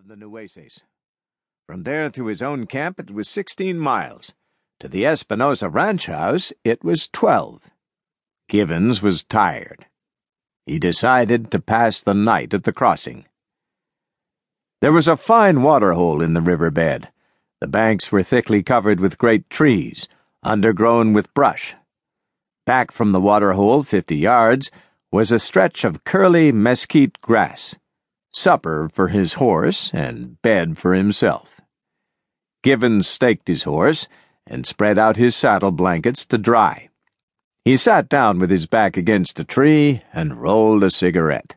of the Nueces. From there to his own camp it was 16 miles. To the Espinosa ranch house it was 12. Givens was tired. He decided to pass the night at the crossing. There was a fine water hole in the river bed. The banks were thickly covered with great trees, undergrown with brush. Back from the water hole, fifty yards, was a stretch of curly mesquite grass, supper for his horse and bed for himself. Givens staked his horse and spread out his saddle blankets to dry. He sat down with his back against a tree and rolled a cigarette.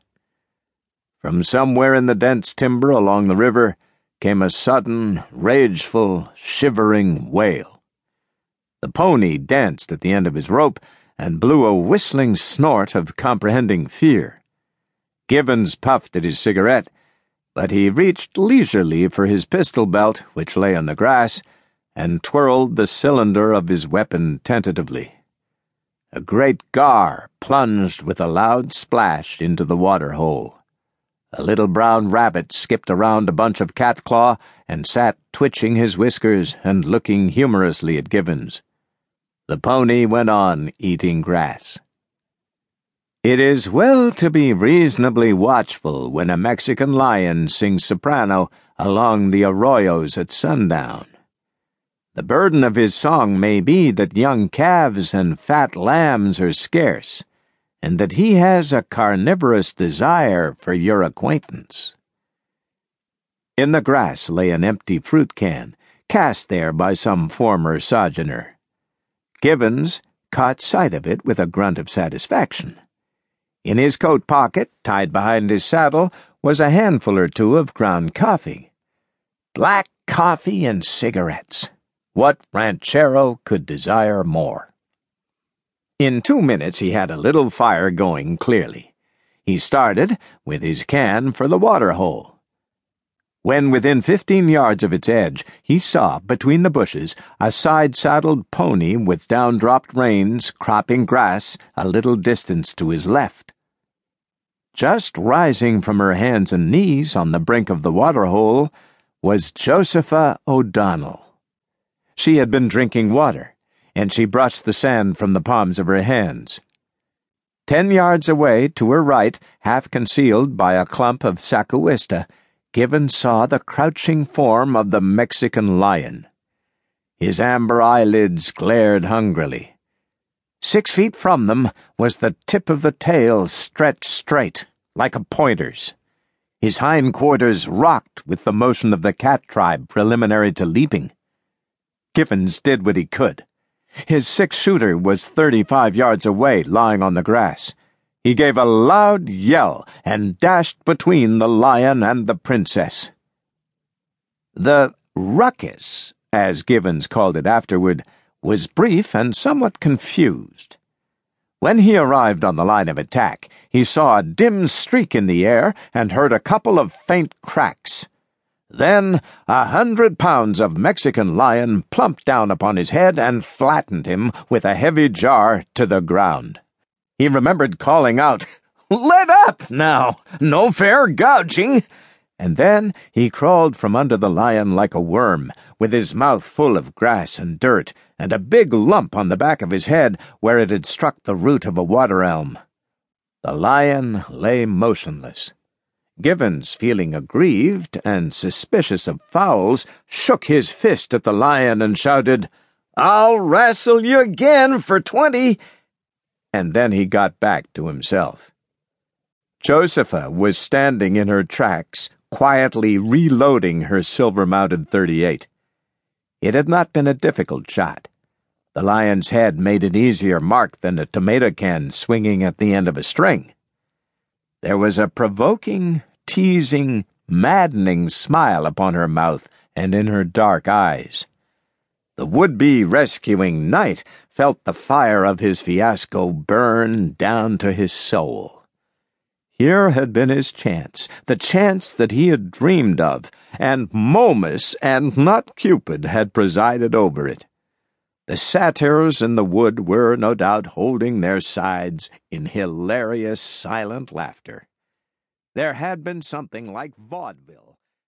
From somewhere in the dense timber along the river came a sudden, rageful, shivering wail. The pony danced at the end of his rope and blew a whistling snort of comprehending fear. Givens puffed at his cigarette, but he reached leisurely for his pistol belt, which lay on the grass, and twirled the cylinder of his weapon tentatively. A great gar plunged with a loud splash into the water hole. A little brown rabbit skipped around a bunch of catclaw and sat twitching his whiskers and looking humorously at Givens. The pony went on eating grass. It is well to be reasonably watchful when a Mexican lion sings soprano along the arroyos at sundown. The burden of his song may be that young calves and fat lambs are scarce, and that he has a carnivorous desire for your acquaintance. In the grass lay an empty fruit can, cast there by some former sojourner. Givens caught sight of it with a grunt of satisfaction. In his coat pocket, tied behind his saddle, was a handful or two of ground coffee. Black coffee and cigarettes. What ranchero could desire more? In two minutes he had a little fire going clearly. He started, with his can, for the water hole. When within fifteen yards of its edge, he saw, between the bushes, a side saddled pony with down dropped reins cropping grass a little distance to his left. Just rising from her hands and knees on the brink of the water hole was Josepha O'Donnell. She had been drinking water, and she brushed the sand from the palms of her hands. Ten yards away, to her right, half concealed by a clump of sacuista, Givens saw the crouching form of the Mexican lion. His amber eyelids glared hungrily. Six feet from them was the tip of the tail stretched straight, like a pointer's. His hind quarters rocked with the motion of the cat tribe preliminary to leaping. Givens did what he could. His six shooter was thirty five yards away, lying on the grass. He gave a loud yell and dashed between the lion and the princess. The ruckus, as Givens called it afterward, was brief and somewhat confused. When he arrived on the line of attack, he saw a dim streak in the air and heard a couple of faint cracks. Then a hundred pounds of Mexican lion plumped down upon his head and flattened him with a heavy jar to the ground. He remembered calling out, Let up now! No fair gouging! And then he crawled from under the lion like a worm, with his mouth full of grass and dirt, and a big lump on the back of his head where it had struck the root of a water elm. The lion lay motionless. Givens, feeling aggrieved and suspicious of fouls, shook his fist at the lion and shouted, I'll wrestle you again for twenty. And then he got back to himself. Josepha was standing in her tracks, quietly reloading her silver mounted 38. It had not been a difficult shot. The lion's head made an easier mark than a tomato can swinging at the end of a string. There was a provoking, teasing, maddening smile upon her mouth and in her dark eyes. The would be rescuing knight felt the fire of his fiasco burn down to his soul. Here had been his chance, the chance that he had dreamed of, and Momus and not Cupid had presided over it. The satyrs in the wood were, no doubt, holding their sides in hilarious silent laughter. There had been something like vaudeville